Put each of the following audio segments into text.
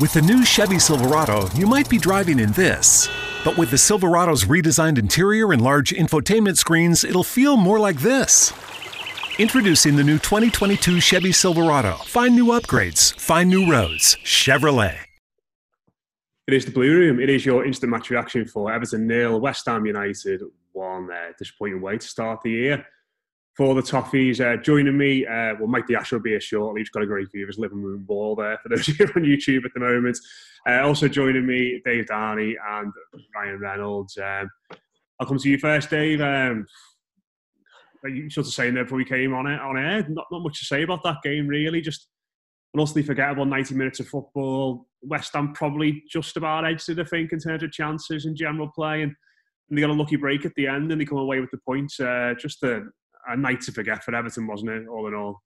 With the new Chevy Silverado, you might be driving in this. But with the Silverado's redesigned interior and large infotainment screens, it'll feel more like this. Introducing the new 2022 Chevy Silverado. Find new upgrades, find new roads. Chevrolet. It is the Blue Room. It is your instant match reaction for Everton nil, West Ham United one. Uh, disappointing way to start the year for the Toffees. Uh, joining me, uh, well, Mike D'Asha will be here shortly. He's got a great view of his living room wall there for those of you on YouTube at the moment. Uh, also joining me, Dave Darney and Ryan Reynolds. Um, I'll come to you first, Dave. Um, you sort of saying there before we came on it on air, not, not much to say about that game really. Just an utterly forgettable 90 minutes of football. West Ham probably just about exited, I think, in terms of chances and general play. And, and they got a lucky break at the end and they come away with the points. Uh, just a, a night to forget for Everton, wasn't it, all in all?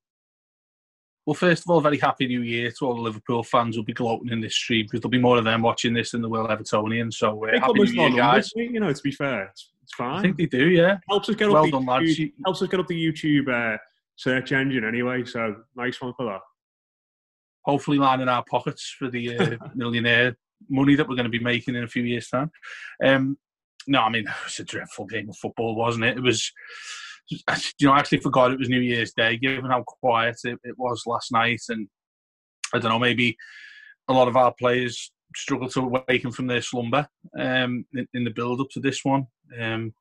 Well, first of all, very happy New Year to all the Liverpool fans who'll be gloating in this stream because there'll be more of them watching this than there will Evertonians. So, uh, happy New Year, guys. you know, to be fair, it's, it's, fine. I think they do, yeah. Helps us get well up done, the lads. YouTube, helps us get up the YouTube uh, search engine anyway. So nice one for that. Hopefully, lining our pockets for the uh, millionaire money that we're going to be making in a few years' time. Um, no, I mean, it was a dreadful game of football, wasn't it? It was you know, I actually forgot it was New Year's Day, given how quiet it, it was last night. And I don't know, maybe a lot of our players struggled to awaken from their slumber um, in, in, the build up to this one. Um,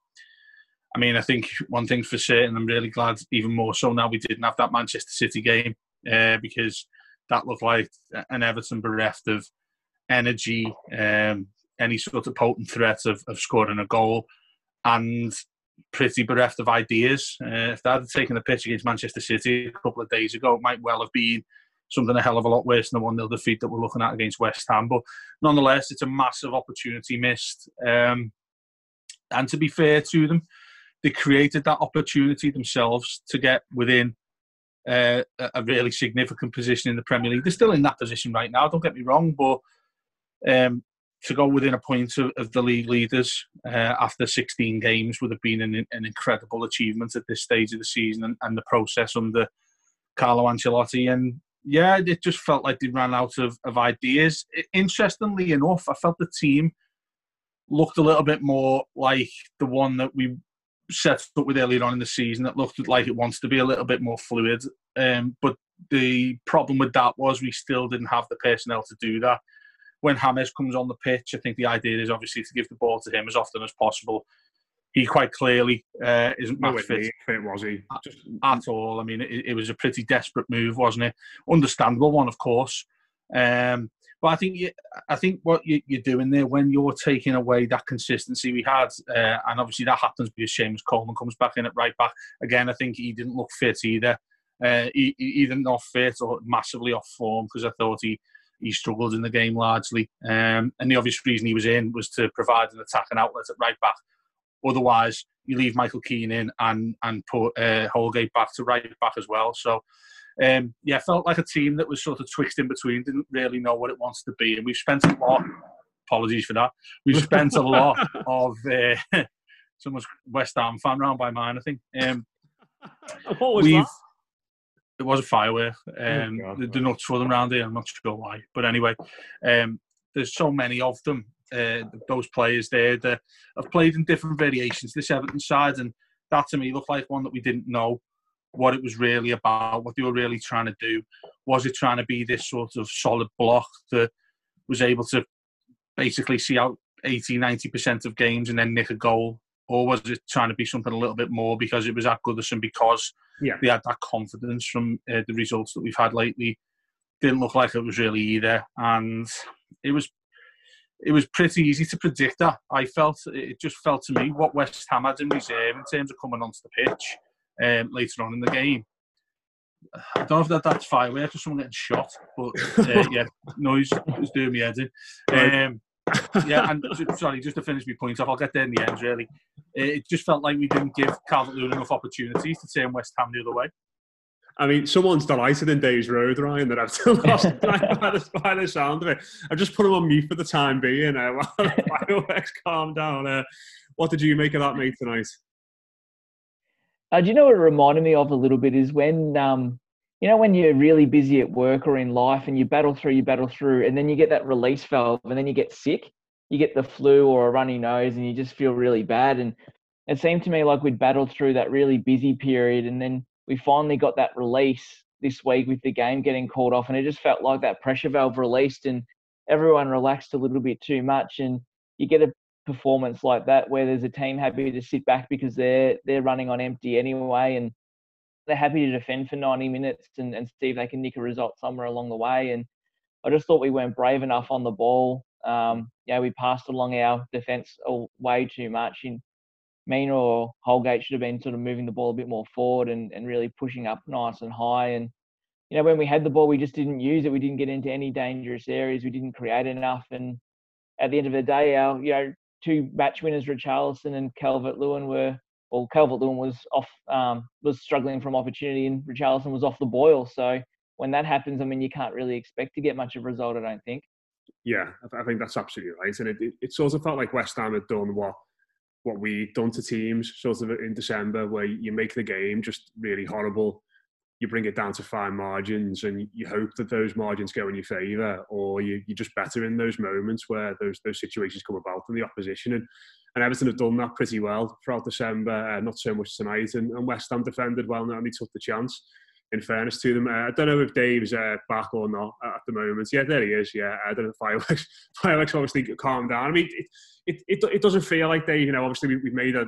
I mean, I think one thing for certain, I'm really glad, even more so now we didn't have that Manchester City game uh, because that looked like an Everton bereft of energy, um, any sort of potent threat of, of scoring a goal. And pretty bereft of ideas. Uh, if they had taken the pitch against Manchester City a couple of days ago, it might well have been something a hell of a lot worse than the 1 0 defeat that we're looking at against West Ham. But nonetheless, it's a massive opportunity missed. Um, and to be fair to them, they created that opportunity themselves to get within uh, a really significant position in the Premier League. They're still in that position right now, don't get me wrong, but um, to go within a point of, of the league leaders uh, after 16 games would have been an, an, incredible achievement at this stage of the season and, and, the process under Carlo Ancelotti. And yeah, it just felt like they ran out of, of ideas. Interestingly enough, I felt the team looked a little bit more like the one that we set up with earlier on in the season that looked like it wants to be a little bit more fluid. Um, but the problem with that was we still didn't have the personnel to do that when James comes on the pitch, I think the idea is obviously to give the ball to him as often as possible. He quite clearly uh, isn't match fit. fit. Was he? Just, at all. I mean, it, it, was a pretty desperate move, wasn't it? Understandable one, of course. Um, but I think you, I think what you, are doing there when you're taking away that consistency we had, uh, and obviously that happens because Seamus Coleman comes back in at right back again. I think he didn't look fit either. Uh, he, he didn't off fit or massively off form because I thought he he struggled in the game largely. Um, and the obvious reason he was in was to provide an attack and outlet at right back. Otherwise, you leave Michael Keane in and and put uh, Holgate back to right back as well. So, um, yeah, felt like a team that was sort of twixt in between, didn't really know what it wants to be. And we've spent a lot. Apologies for that. We've spent a lot of uh, someone's West Ham fan round by mine, I think. Um, what was that? It was a firework. Oh, um, oh the, the nuts for them around here. I'm not sure why, but anyway, um, there's so many of them. Uh, those players there that have played in different variations. This Everton side, and that to me looked like one that we didn't know what it was really about, what they were really trying to do. Was it trying to be this sort of solid block that was able to basically see out 80, 90% of games and then nick a goal? Or was it trying to be something a little bit more because it was at Goodison because yeah. they had that confidence from uh, the results that we've had lately? Didn't look like it was really either. And it was it was pretty easy to predict that. I felt it just felt to me what West Ham had in reserve in terms of coming onto the pitch um, later on in the game. I don't know if that, that's fireworks or someone getting shot, but uh, yeah, noise was doing me head in. Um, yeah, and sorry, just to finish my point off, I'll get there in the end. Really, it just felt like we didn't give Calvert Lewin enough opportunities to turn West Ham the other way. I mean, someone's delighted in Dave's Road, Ryan, that I've still lost by, the, by the sound of it. I've just put him on mute for the time being uh, while the fireworks calm down. Uh, what did you make of that, mate, tonight? Uh, do you know what it reminded me of a little bit is when, um, you know, when you're really busy at work or in life and you battle through, you battle through, and then you get that release valve and then you get sick. You get the flu or a runny nose and you just feel really bad. And it seemed to me like we'd battled through that really busy period and then we finally got that release this week with the game getting called off. And it just felt like that pressure valve released and everyone relaxed a little bit too much. And you get a performance like that where there's a team happy to sit back because they're they're running on empty anyway and they're happy to defend for 90 minutes and, and see if they can nick a result somewhere along the way and I just thought we weren't brave enough on the ball. Um, yeah we passed along our defence way too much and Mina or Holgate should have been sort of moving the ball a bit more forward and, and really pushing up nice and high and you know when we had the ball we just didn't use it. We didn't get into any dangerous areas. We didn't create enough and at the end of the day our you know two match winners, Richarlison and Calvert Lewin, were well, Calvert Lewin was off, um, was struggling from opportunity, and Richarlison was off the boil. So when that happens, I mean, you can't really expect to get much of a result. I don't think. Yeah, I think that's absolutely right, and it, it, it sort of felt like West Ham had done what what we done to teams sort of in December, where you make the game just really horrible you bring it down to fine margins and you hope that those margins go in your favour or you, you're just better in those moments where those those situations come about in the opposition and, and Everton have done that pretty well throughout December uh, not so much tonight and, and West Ham defended well and they took the chance in fairness to them. Uh, I don't know if Dave's uh, back or not at the moment. Yeah, there he is. Yeah, I don't know. Fireworks, fireworks obviously calmed down. I mean, it, it, it, it doesn't feel like they, you know, obviously we, have made a,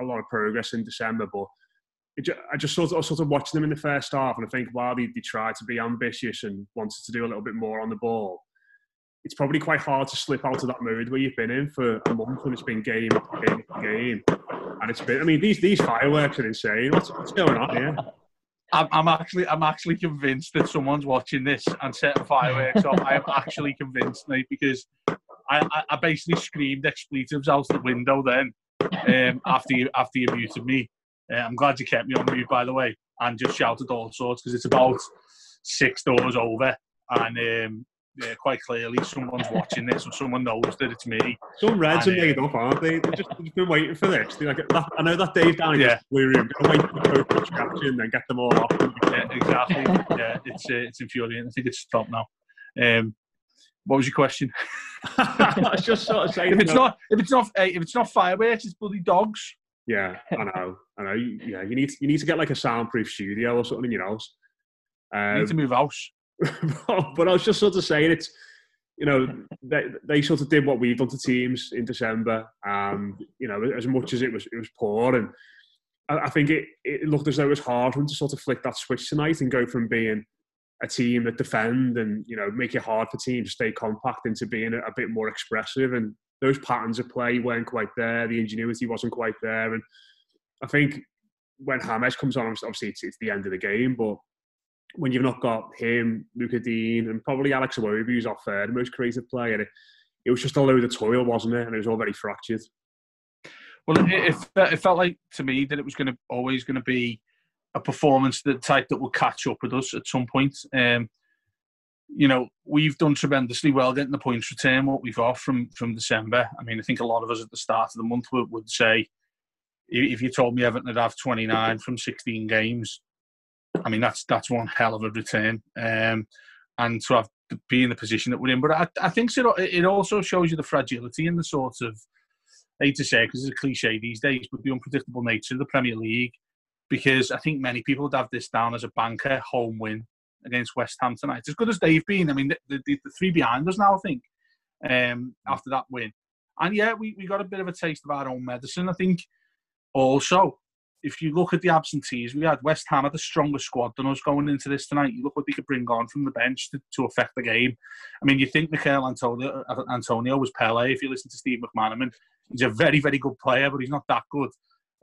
a lot of progress in December, but I just sort of, sort of watched them in the first half, and I think while they, they tried to be ambitious and wanted to do a little bit more on the ball, it's probably quite hard to slip out of that mood where you've been in for a month and it's been game after game after game. And it's been, I mean, these these fireworks are insane. What's, what's going on here? I'm, I'm actually I'm actually convinced that someone's watching this and setting fireworks off. I am actually convinced, mate, because I, I, I basically screamed expletives out the window then um, after you after you muted me. Uh, I'm glad you kept me on mute, by the way, and just shouted all sorts because it's about six doors over, and um, yeah, quite clearly someone's watching this and someone knows that it's me. Some Reds and, are made uh, up, aren't they? They've just, they've been waiting for this. They're like, I know that Dave down in yeah. blue room. Go wait for the coach capture and then get them all off. Yeah, exactly. yeah, it's uh, it's infuriating. I think it's stopped now. Um, what was your question? I was just sort of saying. If it's not, if it's not, if it's not fireworks, it's bloody dogs. Yeah, I know. I know. Yeah, you need you need to get like a soundproof studio or something in your house. Um, you need to move house. but I was just sort of saying it's, you know, they they sort of did what we've done to teams in December. Um, you know, as much as it was it was poor, and I, I think it, it looked as though it was hard for them to sort of flick that switch tonight and go from being a team that defend and you know make it hard for teams to stay compact into being a, a bit more expressive and those patterns of play weren't quite there. The ingenuity wasn't quite there, and I think when James comes on, obviously it's, it's the end of the game, but when you've not got him, Luca Digne, and probably Alex Iwobi, who's off there, the most creative player, it, it was just a load of toil, wasn't it? And it was all very fractured. Well, it, it, it felt like to me that it was going to always going to be a performance that type that will catch up with us at some point. Um, you know, we've done tremendously well getting the points return what we've got from from December. I mean, I think a lot of us at the start of the month would, would say, if you told me Everton would have 29 from 16 games, I mean that's that's one hell of a return. Um, and to have to be in the position that we're in, but I, I think it it also shows you the fragility and the sort of I hate to say because it's a cliche these days, but the unpredictable nature of the Premier League. Because I think many people would have this down as a banker home win against West Ham tonight. As good as they've been, I mean, the, the, the three behind us now, I think, um, after that win. And yeah, we, we got a bit of a taste of our own medicine. I think also, if you look at the absentees, we had West Ham had a stronger squad than us going into this tonight. You look what they could bring on from the bench to, to affect the game. I mean, you think Michail Antonio, Antonio was Pele. If you listen to Steve McManaman, he's a very, very good player, but he's not that good.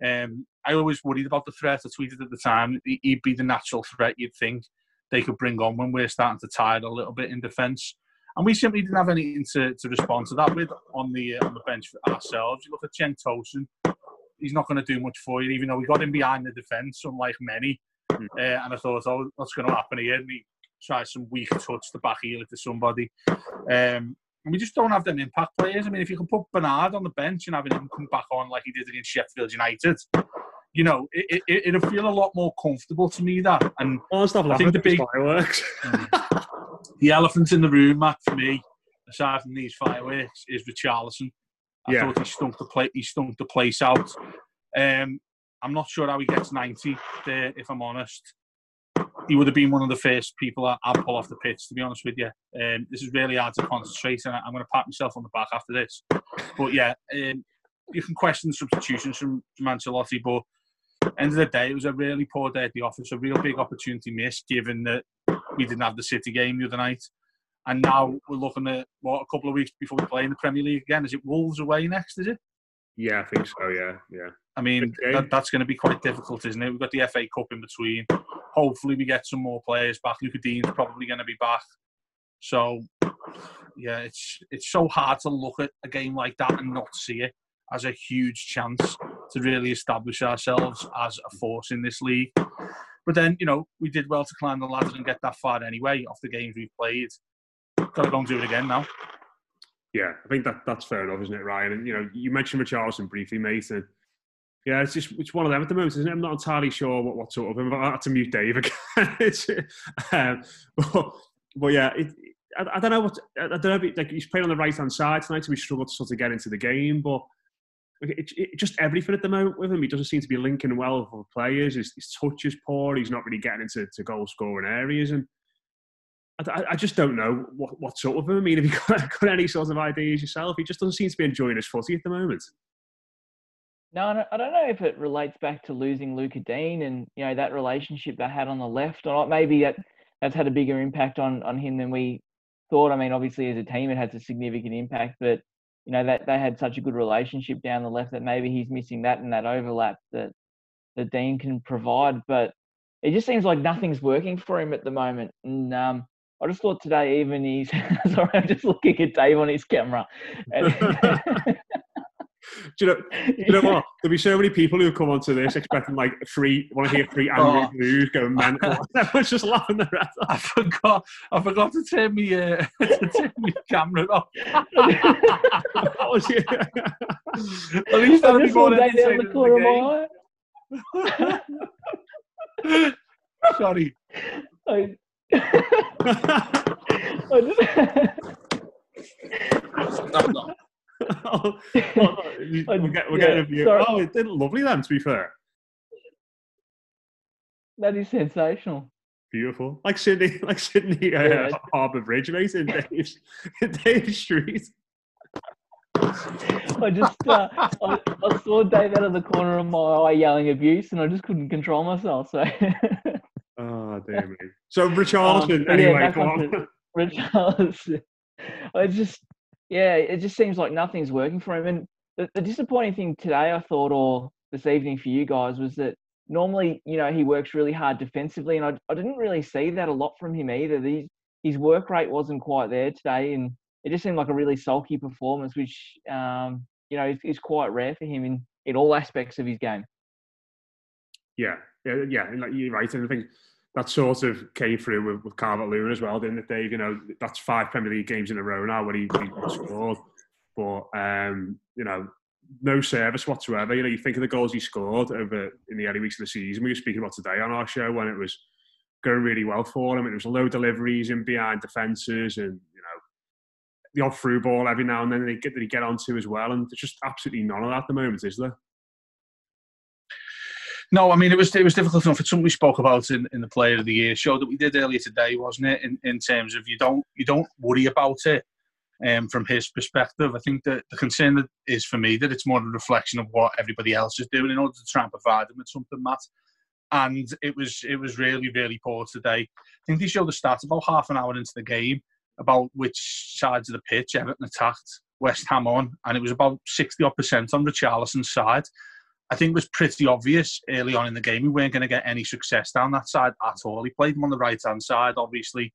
Um, I always worried about the threat. I tweeted at the time he'd be the natural threat you'd think they could bring on when we're starting to tire a little bit in defence. And we simply didn't have anything to, to respond to that with on the uh, on the bench for ourselves. You look at Cenk Tosun, he's not going to do much for you, even though we got him behind the defence, unlike many. Mm. Uh, and I thought, oh, what's going to happen here? And he tries some weak touch to back heel it to somebody. Um, and we just don't have them impact players. I mean, if you can put Bernard on the bench and have him come back on like he did against Sheffield United, you know, it, it, it'll feel a lot more comfortable to me that. And oh, stop I think the big fireworks. the elephant in the room, Matt, for me, aside from these fireworks, is Richarlison. I yeah. thought he stunk the play. He stunk the place out. Um, I'm not sure how he gets 90 there, if I'm honest. He would have been one of the first people I'd pull off the pitch, to be honest with you. Um, this is really hard to concentrate, and I'm going to pat myself on the back after this. But yeah, um, you can question the substitutions from, from Ancelotti, but end of the day, it was a really poor day at the office, a real big opportunity missed, given that we didn't have the City game the other night. And now we're looking at what a couple of weeks before we play in the Premier League again. Is it Wolves away next? Is it? Yeah, I think so. Yeah, yeah. I mean, that, that's going to be quite difficult, isn't it? We've got the FA Cup in between. Hopefully, we get some more players back. Lucas Digne's probably going to be back. So, yeah, it's it's so hard to look at a game like that and not see it as a huge chance to really establish ourselves as a force in this league. But then, you know, we did well to climb the ladder and get that far anyway off the games we've played. Got to go and do it again now. Yeah, I think that that's fair enough, isn't it, Ryan? And you know, you mentioned Richarlison briefly, mate, and yeah, it's just it's one of them at the moment, isn't it? I'm not entirely sure what, what sort of. Him. I had to mute Dave again. um, but, but yeah, it, I, I, don't know what I don't know. If like he's playing on the right hand side tonight, so we struggled to sort of get into the game. But it, it, just everything at the moment with him. He doesn't seem to be linking well with other players. His, his touch is poor. He's not really getting into to goal scoring areas, and I, I, just don't know what, what's up with him. I mean, have you got, got any sort of ideas yourself? He just doesn't seem to be enjoying his footy at the moment. No, I don't know if it relates back to losing Luca Digne and you know that relationship they had on the left, or not. Maybe that that's had a bigger impact on on him than we thought. I mean, obviously as a team, it has a significant impact, but you know that they had such a good relationship down the left that maybe he's missing that and that overlap that that Digne can provide. But it just seems like nothing's working for him at the moment, and um, I just thought today, even he's sorry, I'm just looking at Dave on his camera. do you know? You know what? There'll be so many people who come onto this expecting like free, want to hear free angry oh. news going mental. Everyone's just laughing their ass off. I forgot. I forgot to turn me uh, to turn my camera off. that was it. At least I'm just more entertaining the corner of my eye. Sorry. I, oh, we're, get, we're yeah, getting a view. Sorry. Oh, it did lovely then, to be fair. That is sensational. Beautiful. Like Sydney, like Sydney uh, yeah. Harbour Bridge, mate, in Dave's, in Dave's Street. I just uh, I, I, saw Dave out of the corner of my eye yelling abuse, and I just couldn't control myself. So Oh, damn it. So Richarlison, um, anyway, yeah, on. Richarlison. It just, yeah, it just seems like nothing's working for him. And the, the disappointing thing today, I thought, or this evening for you guys, was that normally, you know, he works really hard defensively, and I, I didn't really see that a lot from him either. These, his work rate wasn't quite there today, and it just seemed like a really sulky performance, which, um, you know, is, is quite rare for him in, in all aspects of his game. Yeah, yeah, yeah. Like you're right, and I think that sort of came through with, with Calvert Lewin as well, didn't it, Dave? You know, that's five Premier League games in a row now where he, he scored, but um, you know, no service whatsoever. You know, you think of the goals he scored over in the early weeks of the season. We were speaking about today on our show when it was going really well for him. It was low deliveries in behind defences and you know the odd through ball every now and then they get that he get onto as well. And there's just absolutely none of that at the moment, is there? No, I mean it was it was difficult enough. It's something we spoke about in, in the Player of the Year show that we did earlier today, wasn't it? In in terms of you don't you don't worry about it um, from his perspective. I think that the concern that is for me that it's more a reflection of what everybody else is doing in order to try and provide them with something, Matt. And it was it was really really poor today. I think they showed the stats about half an hour into the game about which sides of the pitch Everton attacked West Ham on, and it was about sixty odd percent on Richarlison's side. I think it was pretty obvious early on in the game we weren't going to get any success down that side at all. He played him on the right hand side, obviously.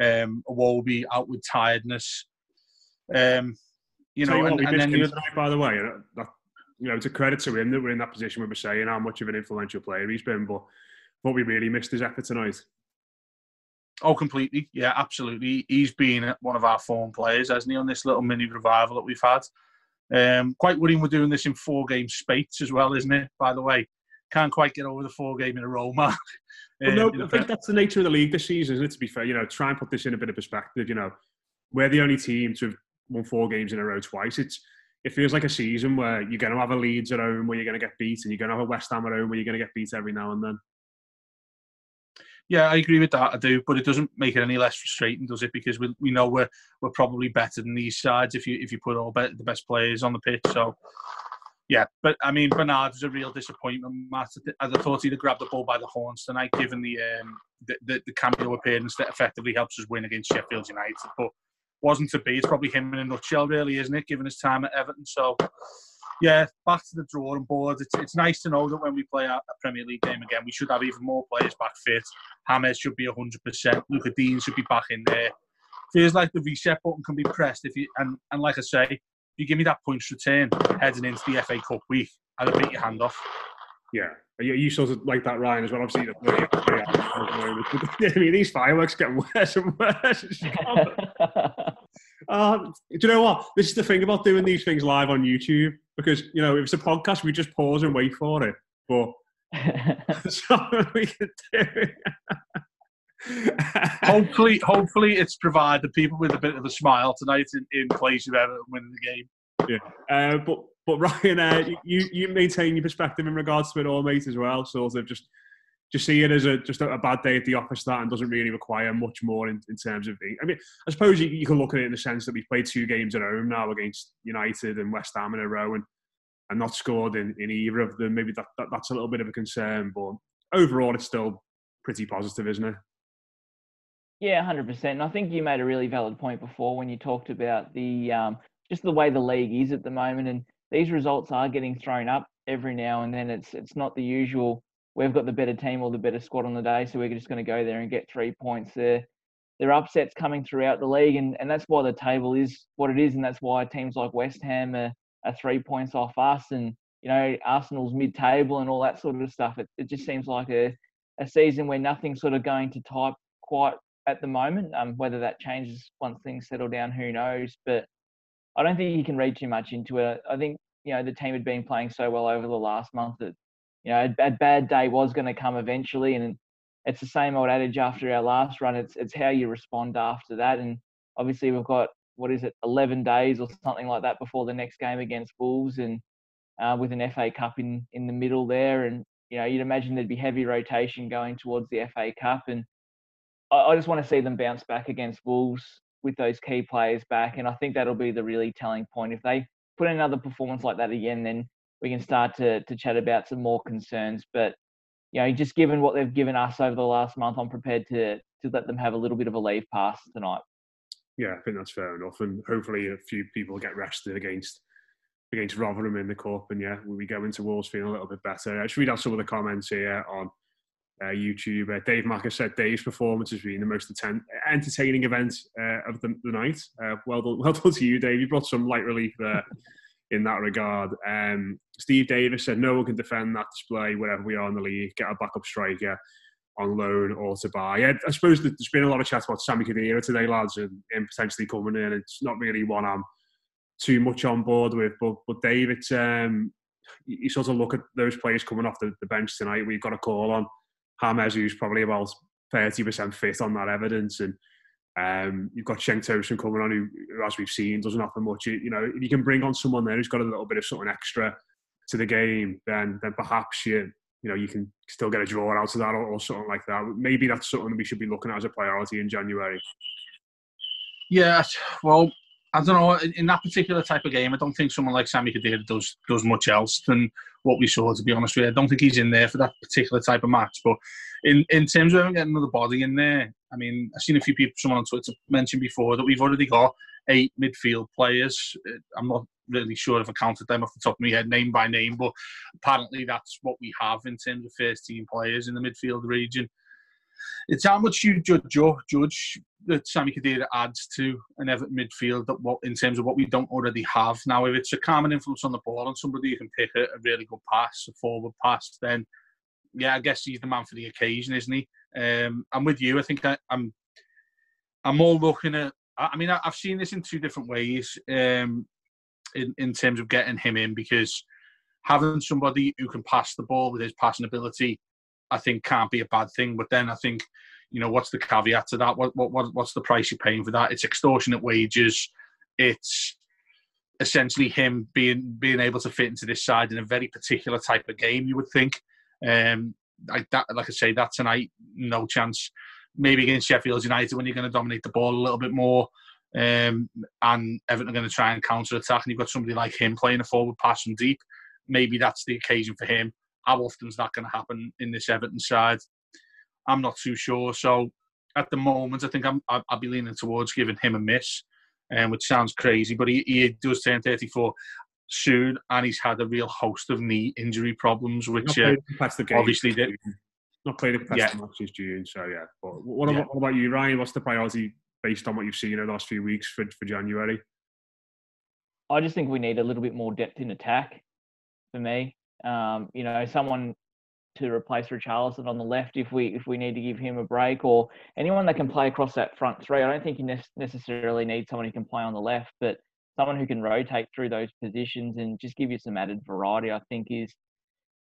Um, Iwobi out with tiredness. Um, you know, and, and, then by the way, that, you know, it's a credit to him that we're in that position where we're saying how much of an influential player he's been. But what we really missed his effort tonight. Oh, completely. Yeah, absolutely. He's been one of our form players, hasn't he, on this little mini revival that we've had. Um, quite worrying we're doing this in four game spates as well, isn't it? By the way, can't quite get over the four game in a row mark. well, no, um, I think that's the nature of the league this season, isn't it? To be fair, you know, try and put this in a bit of perspective. You know, we're the only team to have won four games in a row twice. It's it feels like a season where you're going to have a Leeds at home where you're going to get beat, and you're going to have a West Ham at home where you're going to get beat every now and then. Yeah, I agree with that. I do, but it doesn't make it any less frustrating, does it? Because we, we know we're we're probably better than these sides if you if you put all be- the best players on the pitch. So, yeah, but I mean, Bernard was a real disappointment. Matt, I thought he'd have grabbed the ball by the horns tonight, given the um, the, the, the cameo appearance that effectively helps us win against Sheffield United. But wasn't to be. It's probably him in a nutshell, really, isn't it? Given his time at Everton, so yeah, back to the drawing board. It's, it's nice to know that when we play a, a Premier League game again, we should have even more players back fit. Hammers should be 100%. Luca Digne should be back in there. Feels like the reset button can be pressed if you and, and like I say, if you give me that points return heading into the FA Cup week, I'd have beat your hand off. Yeah, you, you sort of like that, Ryan, as well. Obviously, I mean, these fireworks get worse and worse. uh, do you know what? This is the thing about doing these things live on YouTube because you know if it's a podcast, we just pause and wait for it. But so we can do. hopefully, hopefully, it's provided people with a bit of a smile tonight in, in place of Everton winning the game. Yeah, uh, but but Ryan, uh, you you maintain your perspective in regards to it all, mate, as well. Sort of just just see it as a just a, bad day at the office that and doesn't really require much more in, in terms of. The. I mean, I suppose you, you can look at it in the sense that we've played two games at home now against United and West Ham in a row and and not scored in, in either of them. Maybe that, that that's a little bit of a concern, but overall, it's still pretty positive, isn't it? Yeah, hundred percent. And I think you made a really valid point before when you talked about the um, just the way the league is at the moment, and these results are getting thrown up every now and then. It's it's not the usual. We've got the better team or the better squad on the day, so we're just going to go there and get three points. There, there are upsets coming throughout the league, and, and that's why the table is what it is, and that's why teams like West Ham are, are three points off us, and you know Arsenal's mid-table and all that sort of stuff. It, it just seems like a a season where nothing's sort of going to type quite at the moment. Um, whether that changes once things settle down, who knows? But I don't think you can read too much into it. I think you know the team had been playing so well over the last month that you know a, a bad day was going to come eventually, and it's the same old adage after our last run. It's it's how you respond after that, and obviously we've got what is it, 11 days or something like that before the next game against Wolves, and uh, with an FA Cup in in the middle there, and you know you'd imagine there'd be heavy rotation going towards the FA Cup, and I, I just want to see them bounce back against Wolves with those key players back. And I think that'll be the really telling point. If they put another performance like that again, then we can start to, to chat about some more concerns. But, you know, just given what they've given us over the last month, I'm prepared to, to let them have a little bit of a leave pass tonight. Yeah, I think that's fair enough. And hopefully a few people get rested against against Rotherham in the cup. And yeah, we go into Wolves feeling a little bit better. Just read out some of the comments here on uh, YouTube. Uh, Dave Macker said Dave's performance has been the most atten- entertaining event uh, of the, the night. Uh, well done, well done to you, Dave. You brought some light relief there in that regard. Um, Steve Davis said no one can defend that display wherever we are in the league. Get a backup striker on loan or to buy. Yeah, I suppose there's been a lot of chat about Sami Khedira today, lads, and, and potentially coming in. It's not really one I'm too much on board with, but but um, you sort of look at those players coming off the, the bench tonight. We've got a call on James, who's probably about 30% fit on that evidence. And um, you've got Cenk Tosun coming on, who, who, as we've seen, doesn't offer much. You, you, know, if you can bring on someone there who's got a little bit of something extra to the game, then then perhaps you you know you can still get a draw out of that or, or something like that. Maybe that's something we should be looking at as a priority in January. Yeah, well, I don't know. In that particular type of game, I don't think someone like Sami Khedira does does much else than what we saw. To be honest with you, I don't think he's in there for that particular type of match. But in in terms of getting another body in there, I mean, I've seen a few people, someone on Twitter mentioned before that we've already got eight midfield players. Uh, I'm not really sure if I counted them off the top of my head, name by name, but apparently that's what we have in terms of first team players in the midfield region. It's how much you judge, judge that Sami Khedira adds to an Everton midfield that what in terms of what we don't already have. Now, if it's a common influence on the ball and somebody who can pick a, a really good pass, a forward pass, then yeah, I guess he's the man for the occasion, isn't he? Um, I'm with you. I think I, I'm I'm more looking at. I mean, I've seen this in two different ways. Um, in in terms of getting him in because having somebody who can pass the ball with his passing ability, I think can't be a bad thing. But then I think, you know, what's the caveat to that? What what, what what's the price you're paying for that? It's extortionate wages. It's essentially him being being able to fit into this side in a very particular type of game. You would think. Um, like that, like I say, that tonight, no chance. Maybe against Sheffield United when you're going to dominate the ball a little bit more, um, and Everton are going to try and counter attack, and you've got somebody like him playing a forward pass from deep. Maybe that's the occasion for him. How often is that going to happen in this Everton side? I'm not too sure. So at the moment, I think I'm, I'll be leaning towards giving him a miss, um, which sounds crazy, but he, he does turn 34 soon, and he's had a real host of knee injury problems, which uh, obviously did. Not played the past yeah. matches June, so yeah. But what, yeah. About, what about you, Ryan? What's the priority based on what you've seen in the last few weeks for, for January? I just think we need a little bit more depth in attack for me. Um, you know, someone to replace Richarlison on the left if we if we need to give him a break or anyone that can play across that front three. I don't think you ne- necessarily need someone who can play on the left, but someone who can rotate through those positions and just give you some added variety. I think is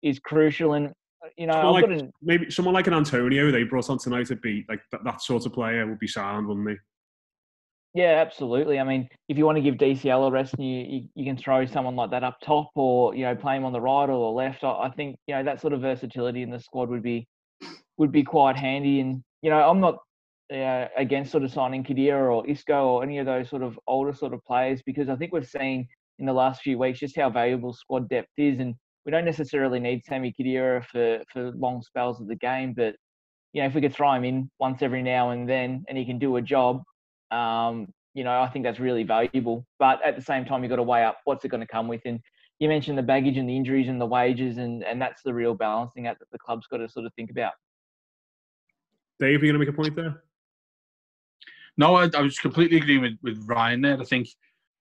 is crucial. And you know, like, an, maybe someone like an Antonio they brought on tonight to be like that, that sort of player would be sound, wouldn't he? Yeah, absolutely. I mean, if you want to give DCL a rest, you, you, you can throw someone like that up top, or you know, play him on the right or the left. I, I think you know that sort of versatility in the squad would be would be quite handy. And you know, I'm not uh, against sort of signing Khedira or Isco or any of those sort of older sort of players because I think we've seen in the last few weeks just how valuable squad depth is, and we don't necessarily need Sami Khedira for for long spells of the game, but you know, if we could throw him in once every now and then and he can do a job, um, you know, I think that's really valuable. But at the same time, you've got to weigh up what's it going to come with. And you mentioned the baggage and the injuries and the wages, and, and that's the real balancing act that the club's got to sort of think about. Dave, are you going to make a point there? No, I, I was completely agreeing with, with Ryan there. I think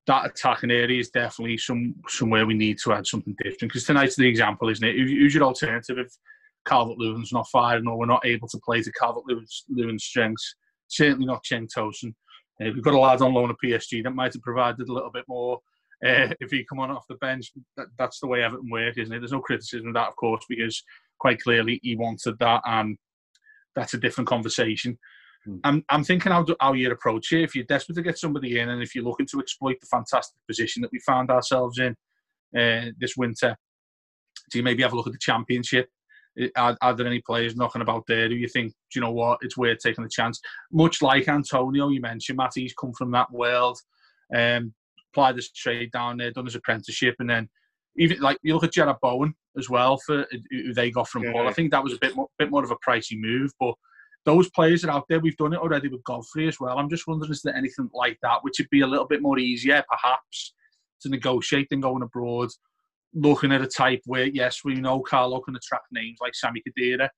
that attacking area is definitely some somewhere we need to add something different. Because tonight's the example, isn't it? Who's your alternative if Calvert Lewin's not firing or we're not able to play to Calvert Lewin's strengths? Certainly not Cenk Tosun. Uh, we've got a lad on loan at PSG that might have provided a little bit more uh, if he come on off the bench. That, that's the way Everton work, isn't it? There's no criticism of that, of course, because quite clearly he wanted that, and that's a different conversation. Mm. I'm, I'm thinking how, how you approach it. If you're desperate to get somebody in, and if you're looking to exploit the fantastic position that we found ourselves in uh, this winter, do you maybe have a look at the Championship? Are, are, there any players knocking about there Do you think, do you know what, it's worth taking a chance? Much like Antonio, you mentioned, Matt, he's come from that world, um, applied his trade down there, done his apprenticeship, and then even like you look at Jarrod Bowen as well for who they got from yeah. Paul. I think that was a bit more, bit more of a pricey move, but those players are out there. We've done it already with Godfrey as well. I'm just wondering is there anything like that which would be a little bit more easier, perhaps, to negotiate than going abroad looking at a type where yes, we know Carlo can attract names like Sami Khedira,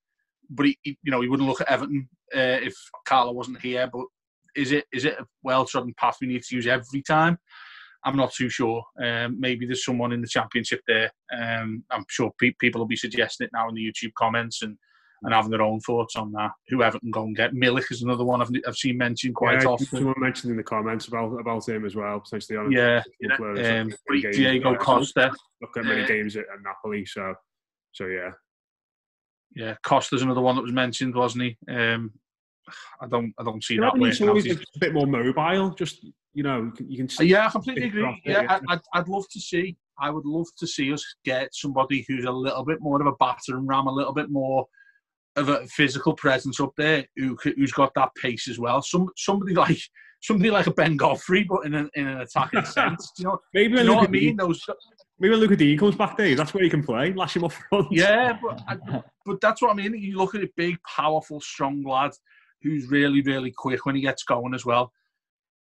but he, he, you know he wouldn't look at Everton uh, if Carlo wasn't here. But is it is it a well trodden path we need to use every time? I'm not too sure. Um, maybe there's someone in the championship there. Um, I'm sure pe- people will be suggesting it now in the YouTube comments and and having their own thoughts on that. Whoever can go and get Milik is another one I've, I've seen mentioned quite yeah, often. Someone mentioned in the comments about about him as well, potentially on. Yeah, yeah. Um, Diego Costa. Look at many uh, games at, at, Napoli, so so yeah. Yeah, Costa's another one that was mentioned, wasn't he? Um, I don't, I don't see you that. He's a bit more mobile. Just you know, you can. See yeah, I completely agree. Yeah, yeah. I'd, I'd love to see. I would love to see us get somebody who's a little bit more of a battering ram, a little bit more of a physical presence up there who who's got that pace as well. Some somebody like somebody like a Ben Godfrey, but in an, in an attacking sense. Do you know, maybe when you know what I mean? Those, maybe when Luca D comes back, Dave, that's where he can play. Lash him up front. yeah, but but that's what I mean. You look at a big, powerful, strong lad who's really, really quick when he gets going as well.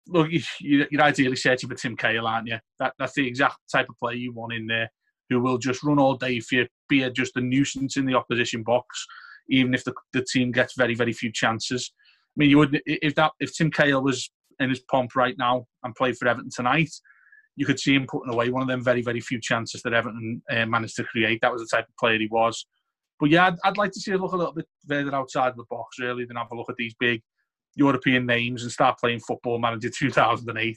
Look, you, you're ideally searching for Tim Cahill, aren't you? That, that's the exact type of player you want in there, who will just run all day for you, be a, just a nuisance in the opposition box, even if the, the team gets very, very few chances. I mean, you would if that if Tim Cahill was in his pomp right now and played for Everton tonight, you could see him putting away one of them very, very few chances that Everton uh, managed to create. That was the type of player he was. But yeah, I'd, I'd like to see us look a little bit further outside the box, really, than have a look at these big European names and start playing Football Manager 2008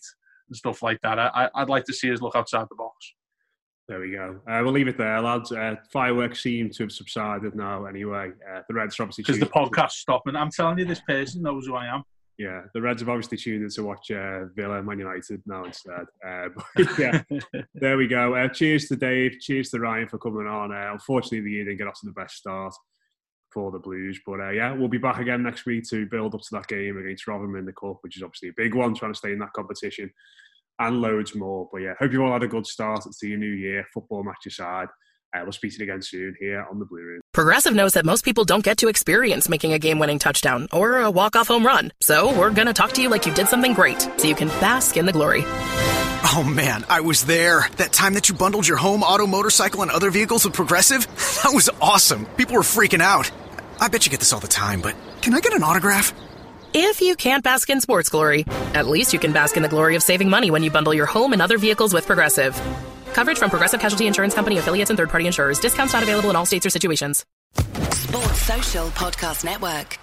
and stuff like that. I, I'd like to see us look outside the box. There we go. Uh, we'll leave it there, lads. Uh, fireworks seem to have subsided now, anyway. Uh, the Reds are obviously because the podcast stopping. I'm telling you, this person knows who I am. Yeah, the Reds have obviously tuned in to watch uh, Villa Man United now instead. Uh, but yeah, there we go. Uh, cheers to Dave. Cheers to Ryan for coming on. Uh, unfortunately, the year didn't get off to the best start for the Blues. But uh, yeah, we'll be back again next week to build up to that game against Rotherham in the Cup, which is obviously a big one, trying to stay in that competition and loads more. But yeah, hope you've all had a good start to your new year. Football match aside. Uh, we'll speak to you again soon here on the Blue Room. Progressive knows that most people don't get to experience making a game winning touchdown or a walk off home run. So we're going to talk to you like you did something great so you can bask in the glory. Oh man, I was there. That time that you bundled your home, auto, motorcycle, and other vehicles with Progressive? That was awesome. People were freaking out. I bet you get this all the time, but can I get an autograph? If you can't bask in sports glory, at least you can bask in the glory of saving money when you bundle your home and other vehicles with Progressive. Coverage from Progressive Casualty Insurance Company affiliates and third party insurers. Discounts not available in all states or situations. Sports Social Podcast Network.